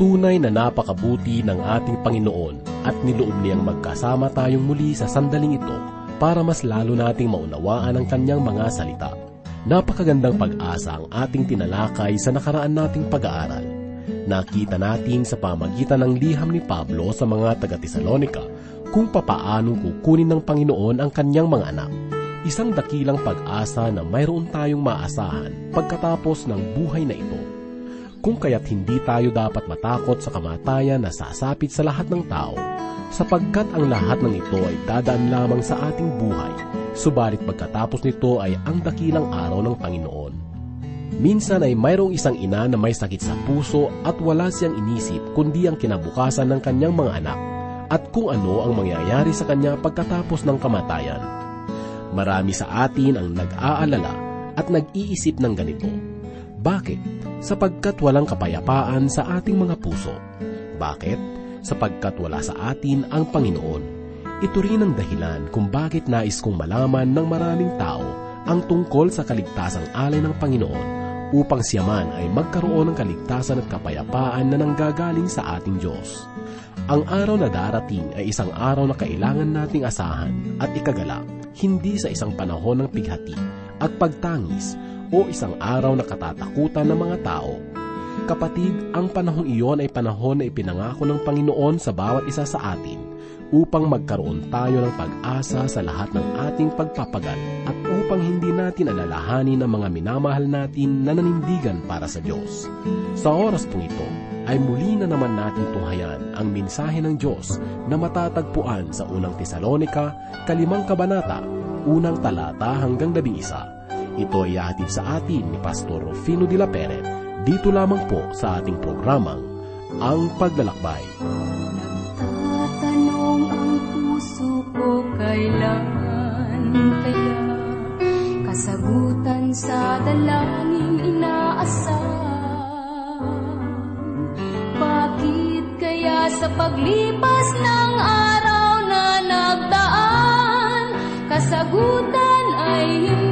Tunay na napakabuti ng ating Panginoon at niloob niyang magkasama tayong muli sa sandaling ito para mas lalo nating maunawaan ang kanyang mga salita. Napakagandang pag-asa ang ating tinalakay sa nakaraan nating pag-aaral. Nakita natin sa pamagitan ng liham ni Pablo sa mga taga-Tesalonika kung papaanong kukunin ng Panginoon ang kanyang mga anak. Isang dakilang pag-asa na mayroon tayong maasahan pagkatapos ng buhay na ito kung kaya't hindi tayo dapat matakot sa kamatayan na sasapit sa lahat ng tao, sapagkat ang lahat ng ito ay dadaan lamang sa ating buhay, subalit pagkatapos nito ay ang dakilang araw ng Panginoon. Minsan ay mayroong isang ina na may sakit sa puso at wala siyang inisip kundi ang kinabukasan ng kanyang mga anak at kung ano ang mangyayari sa kanya pagkatapos ng kamatayan. Marami sa atin ang nag-aalala at nag-iisip ng ganito. Bakit? sapagkat walang kapayapaan sa ating mga puso. Bakit? Sapagkat wala sa atin ang Panginoon. Ito rin ang dahilan kung bakit nais kong malaman ng maraming tao ang tungkol sa kaligtasang alay ng Panginoon upang siya man ay magkaroon ng kaligtasan at kapayapaan na nanggagaling sa ating Diyos. Ang araw na darating ay isang araw na kailangan nating asahan at ikagala, hindi sa isang panahon ng pighati at pagtangis o isang araw na katatakutan ng mga tao. Kapatid, ang panahong iyon ay panahon na ipinangako ng Panginoon sa bawat isa sa atin upang magkaroon tayo ng pag-asa sa lahat ng ating pagpapagal at upang hindi natin alalahanin ang mga minamahal natin na nanindigan para sa Diyos. Sa oras pong ito, ay muli na naman natin tunghayan ang mensahe ng Diyos na matatagpuan sa unang Tesalonika, kalimang kabanata, unang talata hanggang labing isa ito ay hatid sa atin ni Pastor Rufino de la Peret dito lamang po sa ating programang Ang Paglalakbay. Nagtatanong ang puso ko kailan kaya kasagutan sa dalangin inaasam. Bakit kaya sa paglipas ng araw na nagdaan kasagutan ay hindi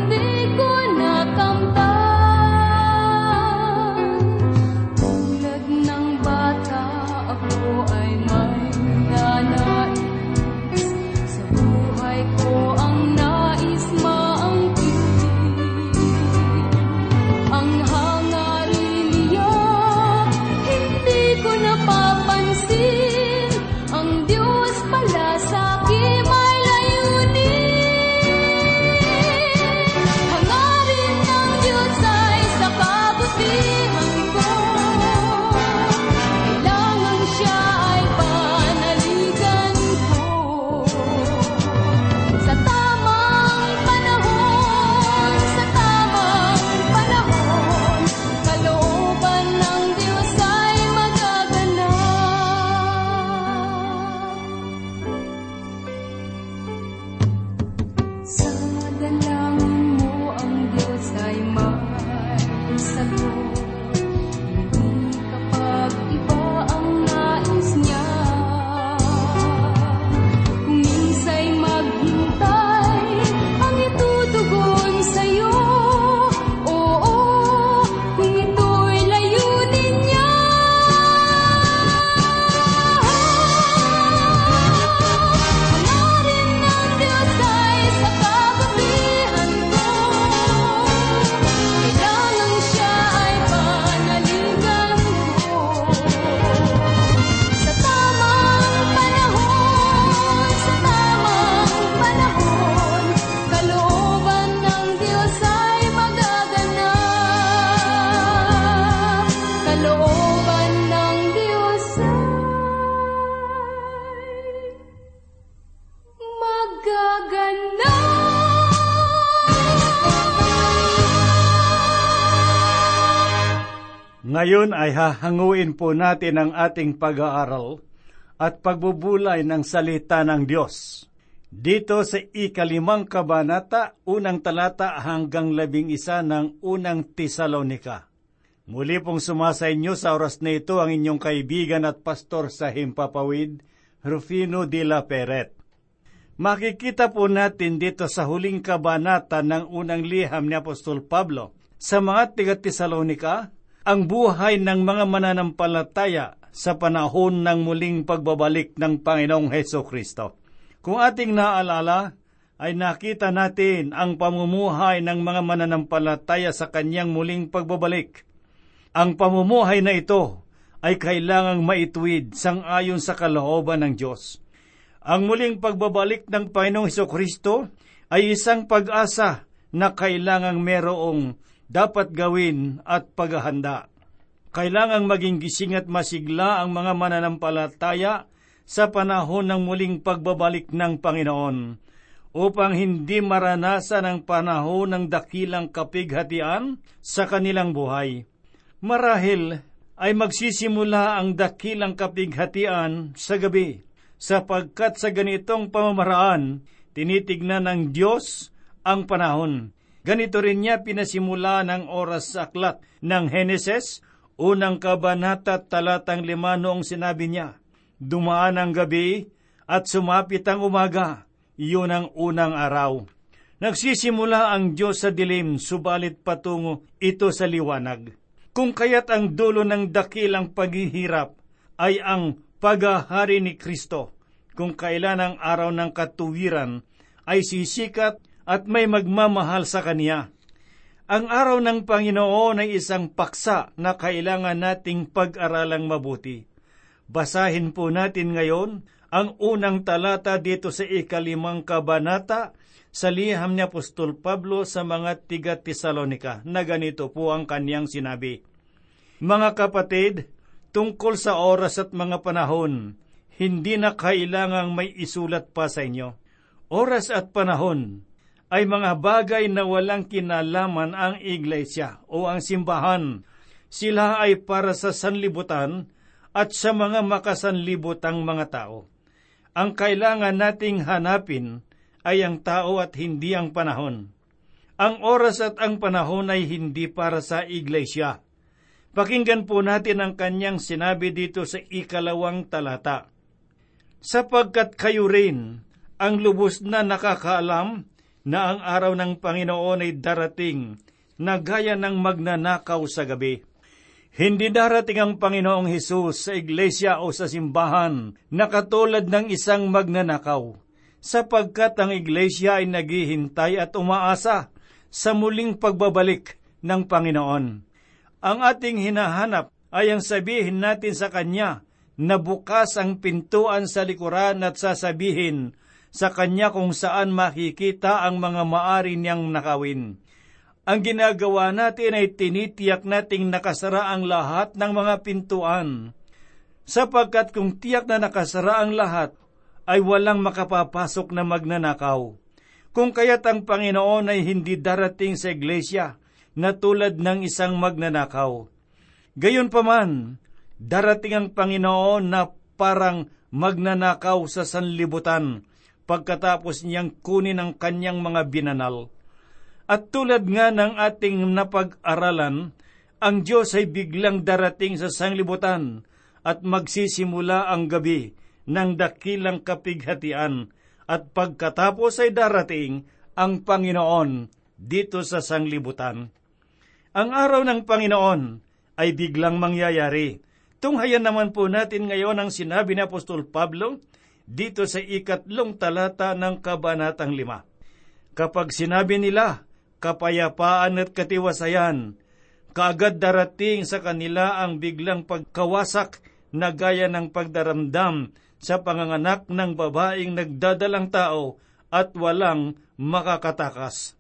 ay hahanguin po natin ang ating pag-aaral at pagbubulay ng salita ng Diyos. Dito sa ikalimang kabanata, unang talata hanggang labing isa ng unang Tesalonika. Muli pong sumasa inyo sa oras na ito ang inyong kaibigan at pastor sa Himpapawid, Rufino de la Peret. Makikita po natin dito sa huling kabanata ng unang liham ni Apostol Pablo sa mga tiga Tesalonika ang buhay ng mga mananampalataya sa panahon ng muling pagbabalik ng Panginoong Heso Kristo. Kung ating naalala, ay nakita natin ang pamumuhay ng mga mananampalataya sa kanyang muling pagbabalik. Ang pamumuhay na ito ay kailangang maituwid sang-ayon sa kalooban ng Diyos. Ang muling pagbabalik ng Panginoong Heso Kristo ay isang pag-asa na kailangang merong dapat gawin at paghahanda. Kailangang maging gising at masigla ang mga mananampalataya sa panahon ng muling pagbabalik ng Panginoon upang hindi maranasan ang panahon ng dakilang kapighatian sa kanilang buhay. Marahil ay magsisimula ang dakilang kapighatian sa gabi, sapagkat sa ganitong pamamaraan, tinitignan ng Diyos ang panahon. Ganito rin niya pinasimula ng oras sa aklat ng Heneses, unang kabanata talatang lima noong sinabi niya, Dumaan ang gabi at sumapit ang umaga, iyon ang unang araw. Nagsisimula ang Diyos sa dilim, subalit patungo ito sa liwanag. Kung kaya't ang dulo ng dakilang paghihirap ay ang paghahari ni Kristo, kung kailan ang araw ng katuwiran ay sisikat at may magmamahal sa Kanya. Ang araw ng Panginoon ay isang paksa na kailangan nating pag-aralang mabuti. Basahin po natin ngayon ang unang talata dito sa ikalimang kabanata sa liham ni Apostol Pablo sa mga tiga Tesalonika na ganito po ang kanyang sinabi. Mga kapatid, tungkol sa oras at mga panahon, hindi na kailangang may isulat pa sa inyo. Oras at panahon ay mga bagay na walang kinalaman ang iglesia o ang simbahan. Sila ay para sa sanlibutan at sa mga makasanlibutang mga tao. Ang kailangan nating hanapin ay ang tao at hindi ang panahon. Ang oras at ang panahon ay hindi para sa iglesia. Pakinggan po natin ang kanyang sinabi dito sa ikalawang talata. Sapagkat kayo rin ang lubos na nakakaalam na ang araw ng Panginoon ay darating na gaya ng magnanakaw sa gabi. Hindi darating ang Panginoong Hesus sa iglesia o sa simbahan na katulad ng isang magnanakaw, sapagkat ang iglesia ay naghihintay at umaasa sa muling pagbabalik ng Panginoon. Ang ating hinahanap ay ang sabihin natin sa Kanya na bukas ang pintuan sa likuran at sasabihin sa Kanya kung saan makikita ang mga maari niyang nakawin ang ginagawa natin ay tinitiyak nating nakasara ang lahat ng mga pintuan. Sapagkat kung tiyak na nakasara ang lahat, ay walang makapapasok na magnanakaw. Kung kaya't ang Panginoon ay hindi darating sa iglesia na tulad ng isang magnanakaw. Gayon pa man, darating ang Panginoon na parang magnanakaw sa sanlibutan pagkatapos niyang kunin ang kanyang mga binanal at tulad nga ng ating napag-aralan, ang Diyos ay biglang darating sa sanglibutan at magsisimula ang gabi ng dakilang kapighatian at pagkatapos ay darating ang Panginoon dito sa sanglibutan. Ang araw ng Panginoon ay biglang mangyayari. Tunghayan naman po natin ngayon ang sinabi ni Apostol Pablo dito sa ikatlong talata ng Kabanatang lima. Kapag sinabi nila, kapayapaan at katiwasayan. Kaagad darating sa kanila ang biglang pagkawasak na gaya ng pagdaramdam sa panganganak ng babaeng nagdadalang tao at walang makakatakas.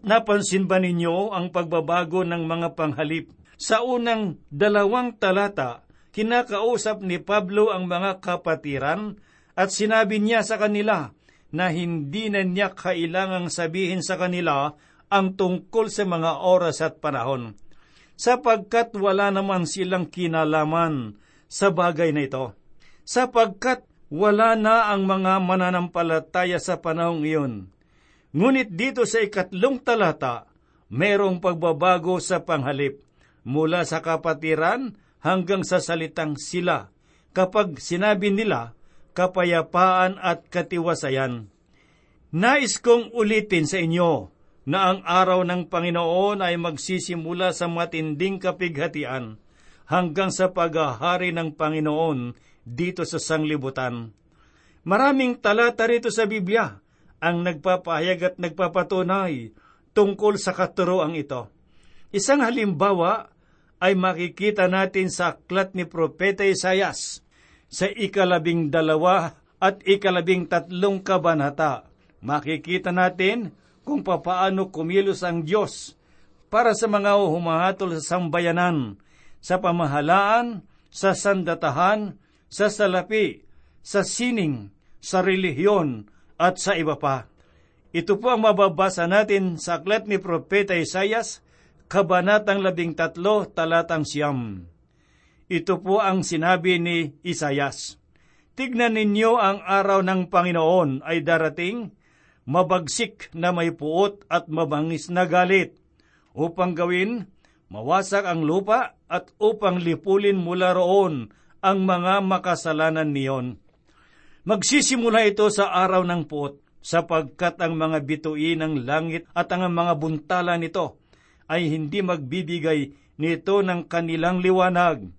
Napansin ba ninyo ang pagbabago ng mga panghalip? Sa unang dalawang talata, kinakausap ni Pablo ang mga kapatiran at sinabi niya sa kanila, na hindi na niya kailangang sabihin sa kanila ang tungkol sa mga oras at panahon, sapagkat wala naman silang kinalaman sa bagay na ito, sapagkat wala na ang mga mananampalataya sa panahong iyon. Ngunit dito sa ikatlong talata, merong pagbabago sa panghalip, mula sa kapatiran hanggang sa salitang sila, kapag sinabi nila, kapayapaan at katiwasayan. Nais kong ulitin sa inyo na ang araw ng Panginoon ay magsisimula sa matinding kapighatian. hanggang sa paghahari ng Panginoon dito sa sanglibutan. Maraming talata rito sa Biblia ang nagpapahayag at nagpapatunay tungkol sa katuroang ito. Isang halimbawa ay makikita natin sa aklat ni Propeta Isayas sa ikalabing dalawa at ikalabing tatlong kabanata. Makikita natin kung papaano kumilos ang Diyos para sa mga humahatol sa sambayanan, sa pamahalaan, sa sandatahan, sa salapi, sa sining, sa relihiyon, at sa iba pa. Ito po ang mababasa natin sa aklat ni Propeta Isayas, Kabanatang labing tatlo, talatang siyam. Ito po ang sinabi ni Isayas. Tignan ninyo ang araw ng Panginoon ay darating, mabagsik na may puot at mabangis na galit, upang gawin, mawasak ang lupa at upang lipulin mula roon ang mga makasalanan niyon. Magsisimula ito sa araw ng puot, sapagkat ang mga bituin ng langit at ang mga buntala nito ay hindi magbibigay nito ng kanilang liwanag.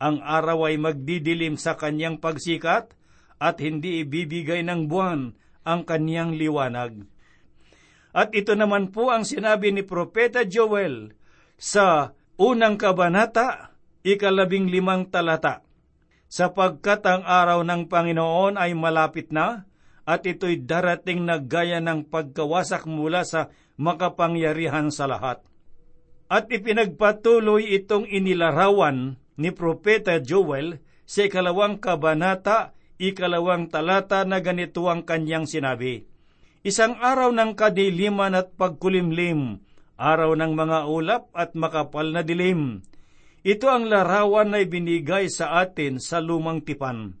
Ang araw ay magdidilim sa kanyang pagsikat at hindi ibibigay ng buwan ang kanyang liwanag. At ito naman po ang sinabi ni Propeta Joel sa unang kabanata, ikalabing limang talata. Sapagkat ang araw ng Panginoon ay malapit na, at ito'y darating na gaya ng pagkawasak mula sa makapangyarihan sa lahat. At ipinagpatuloy itong inilarawan ni Propeta Joel sa ikalawang kabanata, ikalawang talata na ganito ang kanyang sinabi. Isang araw ng kadiliman at pagkulimlim, araw ng mga ulap at makapal na dilim. Ito ang larawan na ibinigay sa atin sa lumang tipan.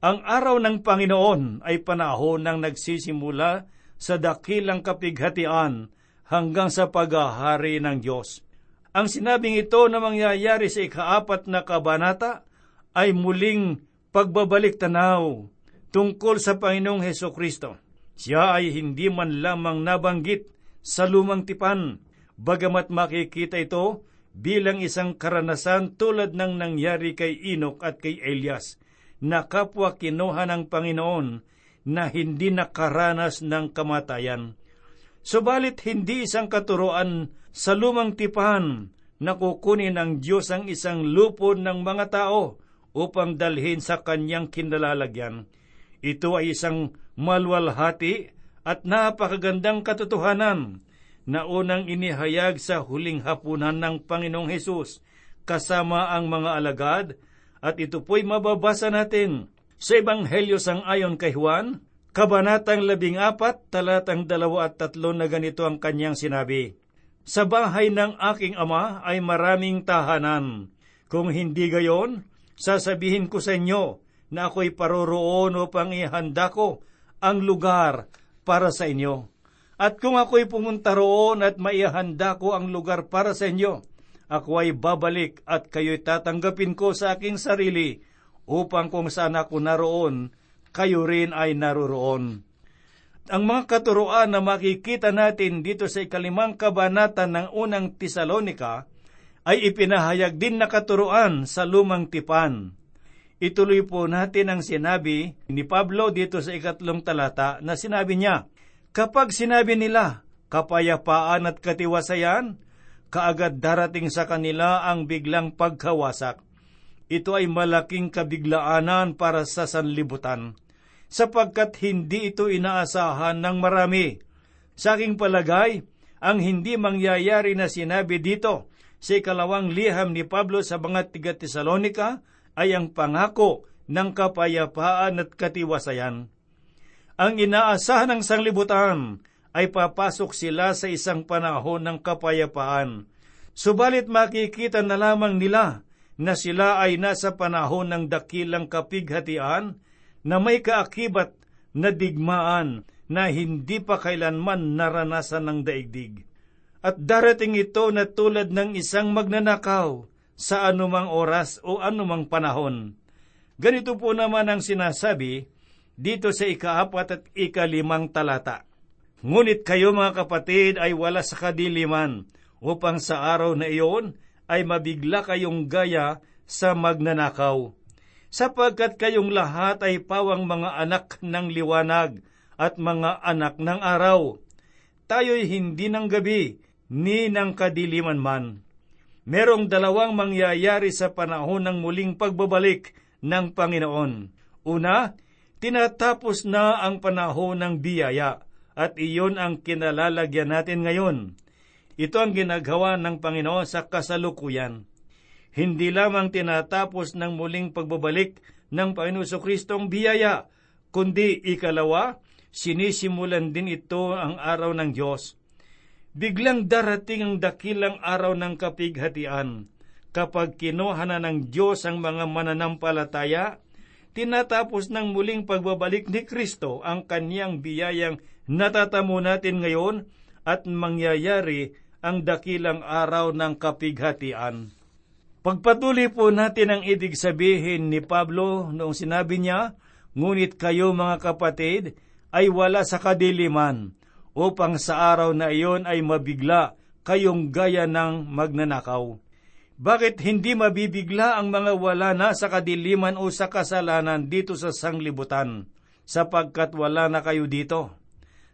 Ang araw ng Panginoon ay panahon ng nagsisimula sa dakilang kapighatian hanggang sa paghahari ng Diyos. Ang sinabing ito na mangyayari sa ikaapat na kabanata ay muling pagbabalik tanaw tungkol sa Panginoong Heso Kristo. Siya ay hindi man lamang nabanggit sa lumang tipan, bagamat makikita ito bilang isang karanasan tulad ng nangyari kay Inok at kay Elias, na kapwa kinuha ng Panginoon na hindi nakaranas ng kamatayan. Subalit hindi isang katuroan sa lumang tipan na kukunin ng Diyos ang isang lupon ng mga tao upang dalhin sa kanyang kinalalagyan. Ito ay isang malwalhati at napakagandang katotohanan na unang inihayag sa huling hapunan ng Panginoong Hesus kasama ang mga alagad at ito po'y mababasa natin sa Ebanghelyo sang ayon kay Juan, Kabanatang labing apat, talatang dalawa at tatlo na ganito ang kanyang sinabi. Sa bahay ng aking ama ay maraming tahanan. Kung hindi gayon, sasabihin ko sa inyo na ako'y paroroon upang ihanda ko ang lugar para sa inyo. At kung ako'y pumunta roon at maihanda ko ang lugar para sa inyo, ako ay babalik at kayo'y tatanggapin ko sa aking sarili upang kung saan ako naroon, kayo rin ay naroroon. Ang mga katuroan na makikita natin dito sa ikalimang kabanata ng unang Tesalonika ay ipinahayag din na katuroan sa lumang tipan. Ituloy po natin ang sinabi ni Pablo dito sa ikatlong talata na sinabi niya, Kapag sinabi nila, kapayapaan at katiwasayan, kaagad darating sa kanila ang biglang pagkawasak. Ito ay malaking kabiglaanan para sa sanlibutan sapagkat hindi ito inaasahan ng marami. Sa aking palagay, ang hindi mangyayari na sinabi dito sa ikalawang liham ni Pablo sa mga tiga Tesalonika ay ang pangako ng kapayapaan at katiwasayan. Ang inaasahan ng sanglibutan ay papasok sila sa isang panahon ng kapayapaan. Subalit makikita na lamang nila na sila ay nasa panahon ng dakilang kapighatian na may kaakibat na digmaan na hindi pa kailanman naranasan ng daigdig. At darating ito na tulad ng isang magnanakaw sa anumang oras o anumang panahon. Ganito po naman ang sinasabi dito sa ikaapat at ikalimang talata. Ngunit kayo mga kapatid ay wala sa kadiliman upang sa araw na iyon ay mabigla kayong gaya sa magnanakaw, sapagkat kayong lahat ay pawang mga anak ng liwanag at mga anak ng araw. Tayo'y hindi ng gabi, ni ng kadiliman man. Merong dalawang mangyayari sa panahon ng muling pagbabalik ng Panginoon. Una, tinatapos na ang panahon ng biyaya at iyon ang kinalalagyan natin ngayon. Ito ang ginagawa ng Panginoon sa kasalukuyan. Hindi lamang tinatapos ng muling pagbabalik ng Panginoon Kristong biyaya, kundi ikalawa, sinisimulan din ito ang araw ng Diyos. Biglang darating ang dakilang araw ng kapighatian. Kapag kinuha na ng Diyos ang mga mananampalataya, tinatapos ng muling pagbabalik ni Kristo ang kanyang biyayang natatamo natin ngayon at mangyayari ang dakilang araw ng kapighatian. Pagpatuloy po natin ang ibig sabihin ni Pablo noong sinabi niya, Ngunit kayo mga kapatid ay wala sa kadiliman, upang sa araw na iyon ay mabigla kayong gaya ng magnanakaw. Bakit hindi mabibigla ang mga wala na sa kadiliman o sa kasalanan dito sa sanglibutan, sapagkat wala na kayo dito?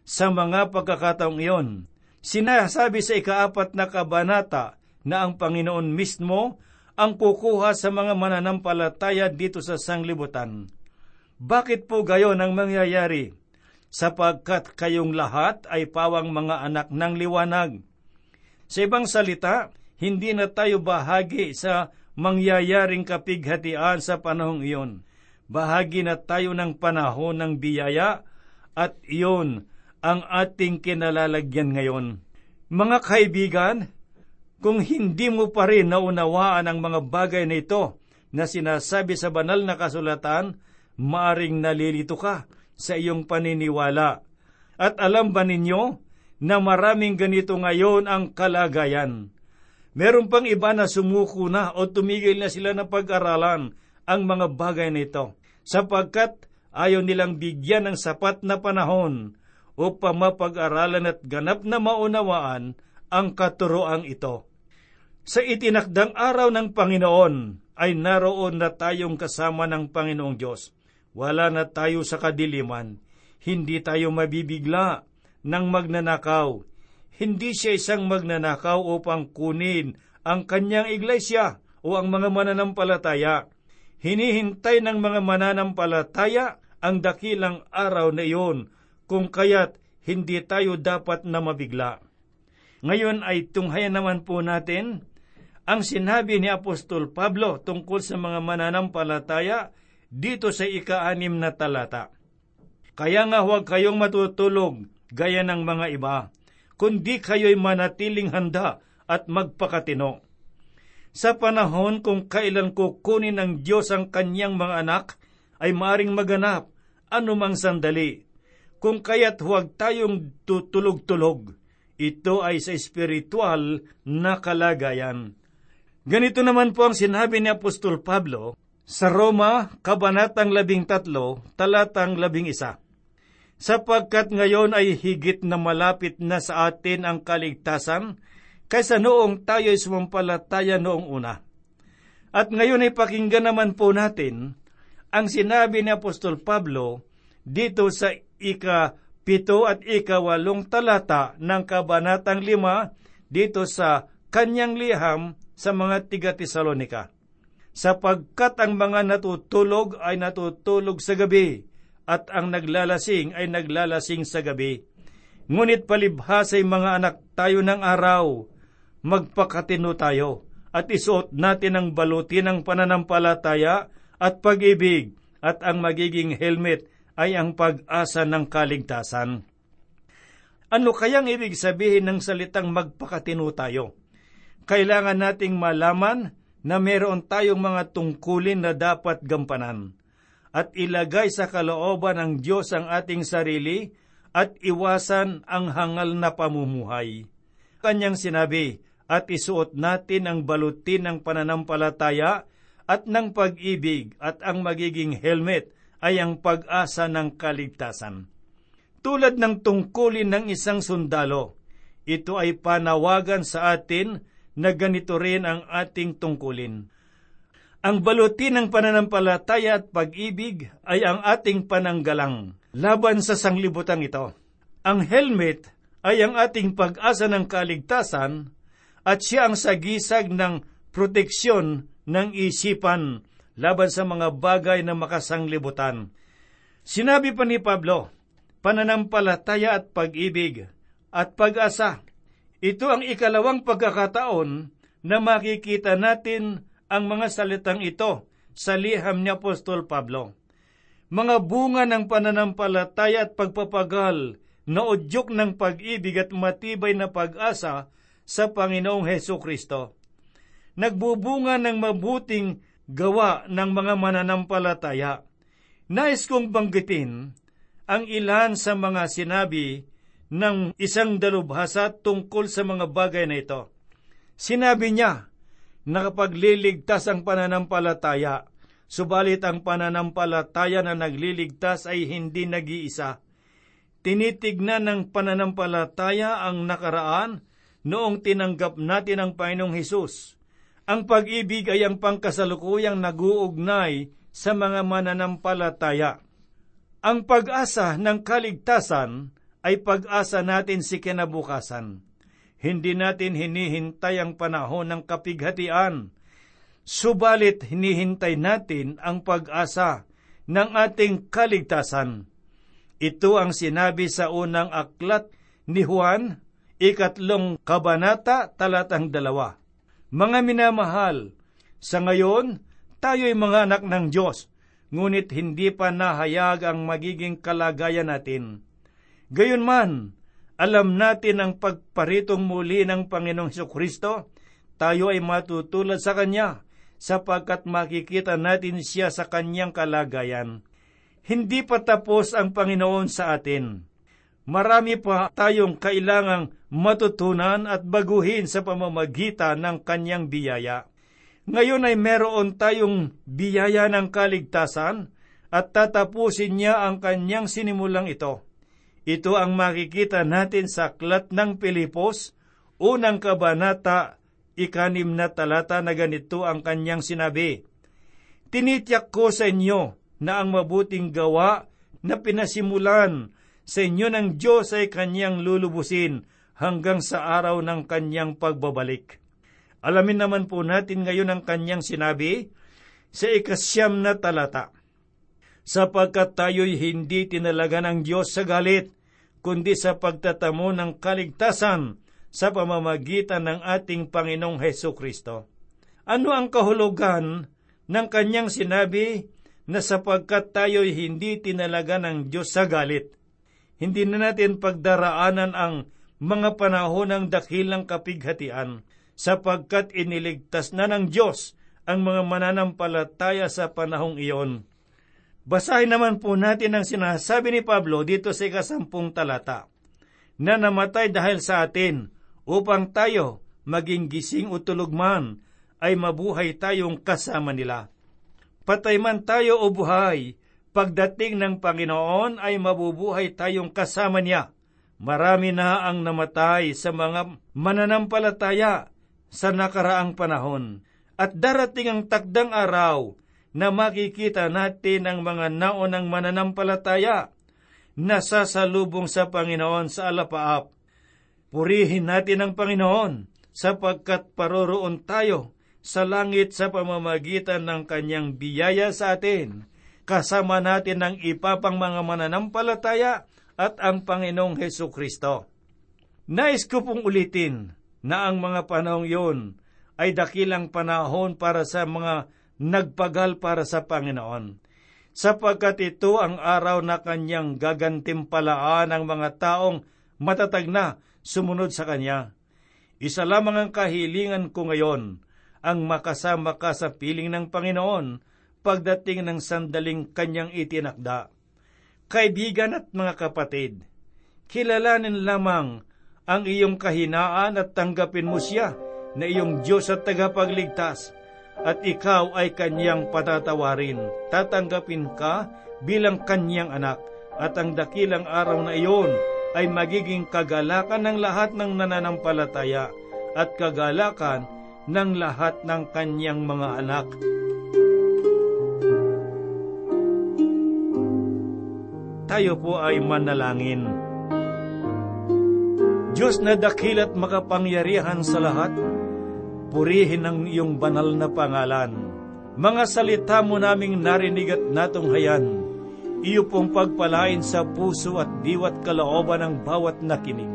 Sa mga pagkakataong iyon, sinasabi sa ikaapat na kabanata na ang Panginoon mismo ang kukuha sa mga mananampalataya dito sa sanglibutan. Bakit po gayon ang mangyayari? Sapagkat kayong lahat ay pawang mga anak ng liwanag. Sa ibang salita, hindi na tayo bahagi sa mangyayaring kapighatian sa panahong iyon. Bahagi na tayo ng panahon ng biyaya at iyon ang ating kinalalagyan ngayon. Mga kaibigan, kung hindi mo pa rin naunawaan ang mga bagay na ito na sinasabi sa banal na kasulatan, maaring nalilito ka sa iyong paniniwala. At alam ba ninyo na maraming ganito ngayon ang kalagayan? Meron pang iba na sumuko na o tumigil na sila na pag-aralan ang mga bagay nito sapagkat ayaw nilang bigyan ng sapat na panahon upang mapag-aralan at ganap na maunawaan ang katuroang ito. Sa itinakdang araw ng Panginoon ay naroon na tayong kasama ng Panginoong Diyos. Wala na tayo sa kadiliman. Hindi tayo mabibigla ng magnanakaw hindi siya isang magnanakaw upang kunin ang kanyang iglesia o ang mga mananampalataya. Hinihintay ng mga mananampalataya ang dakilang araw na iyon, kung kaya't hindi tayo dapat na mabigla. Ngayon ay tunghayan naman po natin ang sinabi ni Apostol Pablo tungkol sa mga mananampalataya dito sa ika-anim na talata. Kaya nga huwag kayong matutulog gaya ng mga iba kundi kayo'y manatiling handa at magpakatino. Sa panahon kung kailan kukunin ng Diyos ang kanyang mga anak, ay maaring maganap anumang sandali. Kung kaya't huwag tayong tutulog-tulog. Ito ay sa espiritual na kalagayan. Ganito naman po ang sinabi ni Apostol Pablo sa Roma, Kabanatang 13, talatang 11 sapagkat ngayon ay higit na malapit na sa atin ang kaligtasan kaysa noong tayo ay sumampalataya noong una. At ngayon ay pakinggan naman po natin ang sinabi ni Apostol Pablo dito sa ika pito at ikawalong talata ng Kabanatang lima dito sa kanyang liham sa mga tiga Tesalonika. Sapagkat ang mga natutulog ay natutulog sa gabi, at ang naglalasing ay naglalasing sa gabi. Ngunit palibhasay mga anak tayo ng araw, magpakatino tayo at isuot natin ang baluti ng pananampalataya at pag-ibig at ang magiging helmet ay ang pag-asa ng kaligtasan. Ano kayang ibig sabihin ng salitang magpakatino tayo? Kailangan nating malaman na meron tayong mga tungkulin na dapat gampanan at ilagay sa kalooban ng Diyos ang ating sarili at iwasan ang hangal na pamumuhay. Kanyang sinabi, at isuot natin ang balutin ng pananampalataya at ng pag-ibig at ang magiging helmet ay ang pag-asa ng kaligtasan. Tulad ng tungkulin ng isang sundalo, ito ay panawagan sa atin na ganito rin ang ating tungkulin. Ang baluti ng pananampalataya at pag-ibig ay ang ating pananggalang laban sa sanglibutan ito. Ang helmet ay ang ating pag-asa ng kaligtasan at siya ang sagisag ng proteksyon ng isipan laban sa mga bagay na makasanglibutan. Sinabi pa ni Pablo, pananampalataya at pag-ibig at pag-asa. Ito ang ikalawang pagkakataon na makikita natin ang mga salitang ito sa liham ni Apostol Pablo. Mga bunga ng pananampalataya at pagpapagal na udyok ng pag-ibig at matibay na pag-asa sa Panginoong Heso Kristo. Nagbubunga ng mabuting gawa ng mga mananampalataya. Nais kong banggitin ang ilan sa mga sinabi ng isang dalubhasa tungkol sa mga bagay na ito. Sinabi niya, nakapagliligtas ang pananampalataya, subalit ang pananampalataya na nagliligtas ay hindi nag-iisa. Tinitignan ng pananampalataya ang nakaraan noong tinanggap natin ang Panginoong Hesus. Ang pag-ibig ay ang pangkasalukuyang naguugnay sa mga mananampalataya. Ang pag-asa ng kaligtasan ay pag-asa natin si kinabukasan hindi natin hinihintay ang panahon ng kapighatian. Subalit hinihintay natin ang pag-asa ng ating kaligtasan. Ito ang sinabi sa unang aklat ni Juan, ikatlong kabanata, talatang dalawa. Mga minamahal, sa ngayon, tayo'y mga anak ng Diyos, ngunit hindi pa nahayag ang magiging kalagayan natin. Gayunman, alam natin ang pagparitong muli ng Panginoong Kristo, tayo ay matutulad sa Kanya sapagkat makikita natin siya sa Kanyang kalagayan. Hindi pa tapos ang Panginoon sa atin. Marami pa tayong kailangang matutunan at baguhin sa pamamagitan ng Kanyang biyaya. Ngayon ay meron tayong biyaya ng kaligtasan at tatapusin niya ang Kanyang sinimulang ito ito ang makikita natin sa Aklat ng Pilipos, unang kabanata, ikanim na talata na ganito ang kanyang sinabi. Tinitiyak ko sa inyo na ang mabuting gawa na pinasimulan sa inyo ng Diyos ay kanyang lulubusin hanggang sa araw ng kanyang pagbabalik. Alamin naman po natin ngayon ang kanyang sinabi sa ikasyam na talata. Sapagkat tayo'y hindi tinalaga ng Diyos sa galit, kundi sa pagtatamo ng kaligtasan sa pamamagitan ng ating Panginoong Heso Kristo. Ano ang kahulugan ng kanyang sinabi na sapagkat tayo'y hindi tinalaga ng Diyos sa galit? Hindi na natin pagdaraanan ang mga panahon ng dakilang kapighatian sapagkat iniligtas na ng Diyos ang mga mananampalataya sa panahong iyon. Basahin naman po natin ang sinasabi ni Pablo dito sa ikasampung talata, na namatay dahil sa atin upang tayo maging gising o tulog man ay mabuhay tayong kasama nila. Patay man tayo o buhay, pagdating ng Panginoon ay mabubuhay tayong kasama niya. Marami na ang namatay sa mga mananampalataya sa nakaraang panahon. At darating ang takdang araw na makikita natin ang mga naonang mananampalataya na sasalubong sa Panginoon sa alapaap. Purihin natin ang Panginoon sapagkat paroroon tayo sa langit sa pamamagitan ng kanyang biyaya sa atin. Kasama natin ang ipapang mga mananampalataya at ang Panginoong Heso Kristo. Nais ko pong ulitin na ang mga panahong yun ay dakilang panahon para sa mga nagpagal para sa Panginoon, sapagkat ito ang araw na kanyang gagantimpalaan ang mga taong matatag na sumunod sa kanya. Isa lamang ang kahilingan ko ngayon, ang makasama ka sa piling ng Panginoon pagdating ng sandaling kanyang itinakda. Kaibigan at mga kapatid, kilalanin lamang ang iyong kahinaan at tanggapin mo siya na iyong Diyos at tagapagligtas at ikaw ay kanyang patatawarin. Tatanggapin ka bilang kanyang anak at ang dakilang araw na iyon ay magiging kagalakan ng lahat ng nananampalataya at kagalakan ng lahat ng kanyang mga anak. Tayo po ay manalangin. Diyos na dakilat makapangyarihan sa lahat, purihin ang iyong banal na pangalan. Mga salita mo naming narinig at natunghayan, iyo pong pagpalain sa puso at diwat kalooban ng bawat nakinig.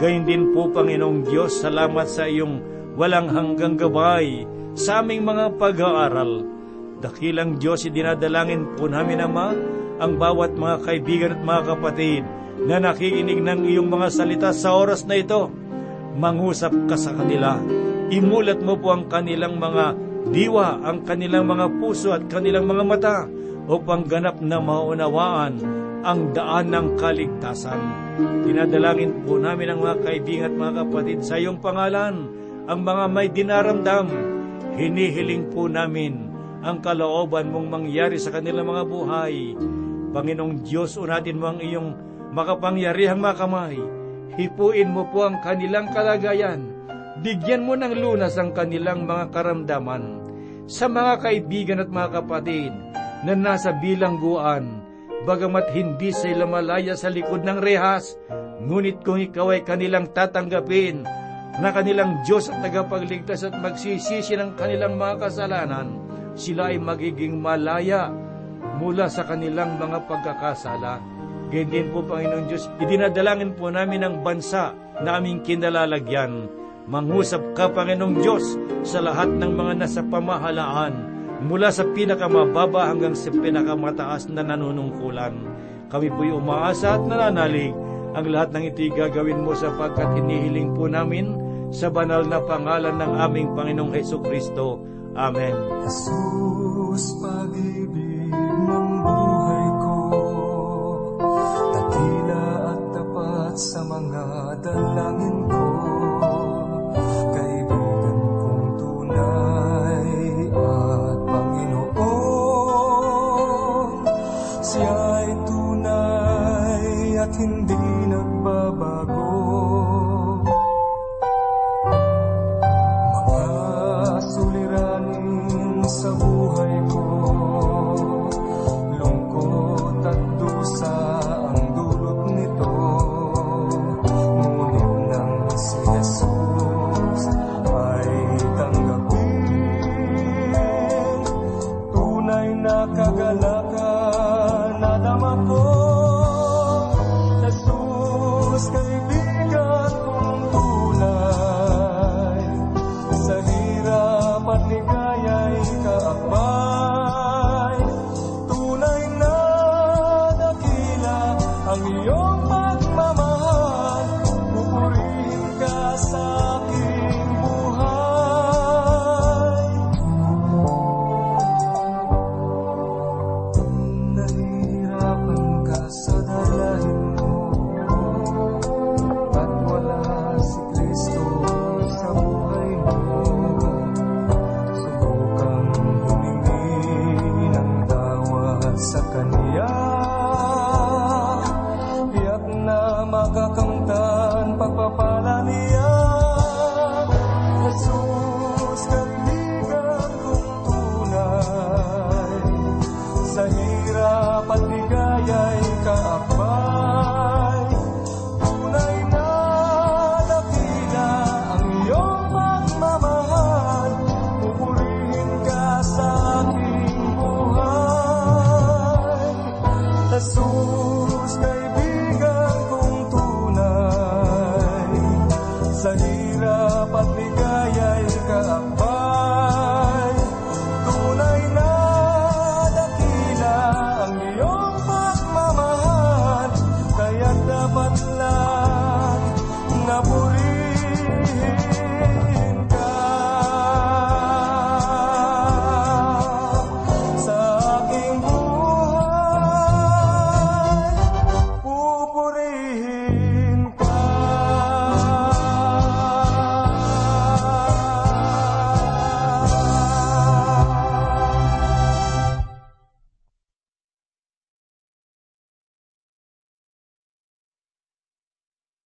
Gayun din po, Panginoong Diyos, salamat sa iyong walang hanggang gabay sa aming mga pag-aaral. Dakilang Diyos, idinadalangin po namin, Ama, ang bawat mga kaibigan at mga kapatid na nakikinig ng iyong mga salita sa oras na ito. Mangusap ka sa kanila. Imulat mo po ang kanilang mga diwa, ang kanilang mga puso at kanilang mga mata upang ganap na maunawaan ang daan ng kaligtasan. Dinadalangin po namin ang mga kaibigan at mga kapatid sa iyong pangalan, ang mga may dinaramdam. Hinihiling po namin ang kalooban mong mangyari sa kanilang mga buhay. Panginoong Diyos, unatin mo ang iyong makapangyarihang makamay. Hipuin mo po ang kanilang kalagayan. Bigyan mo ng lunas ang kanilang mga karamdaman. Sa mga kaibigan at mga kapatid na nasa bilangguan, bagamat hindi sila malaya sa likod ng rehas, ngunit kung ikaw ay kanilang tatanggapin, na kanilang Diyos at tagapagligtas at magsisisi ng kanilang mga kasalanan, sila ay magiging malaya mula sa kanilang mga pagkakasala. Ganyan po, Panginoon Diyos, idinadalangin po namin ang bansa na aming kinalalagyan. Mangusap ka, Panginoong Diyos, sa lahat ng mga nasa pamahalaan, mula sa pinakamababa hanggang sa pinakamataas na nanunungkulan. Kami po'y umaasa at nananalig ang lahat ng ito'y gagawin mo sapagkat hinihiling po namin sa banal na pangalan ng aming Panginoong Heso Kristo. Amen. Jesus, pag-ibig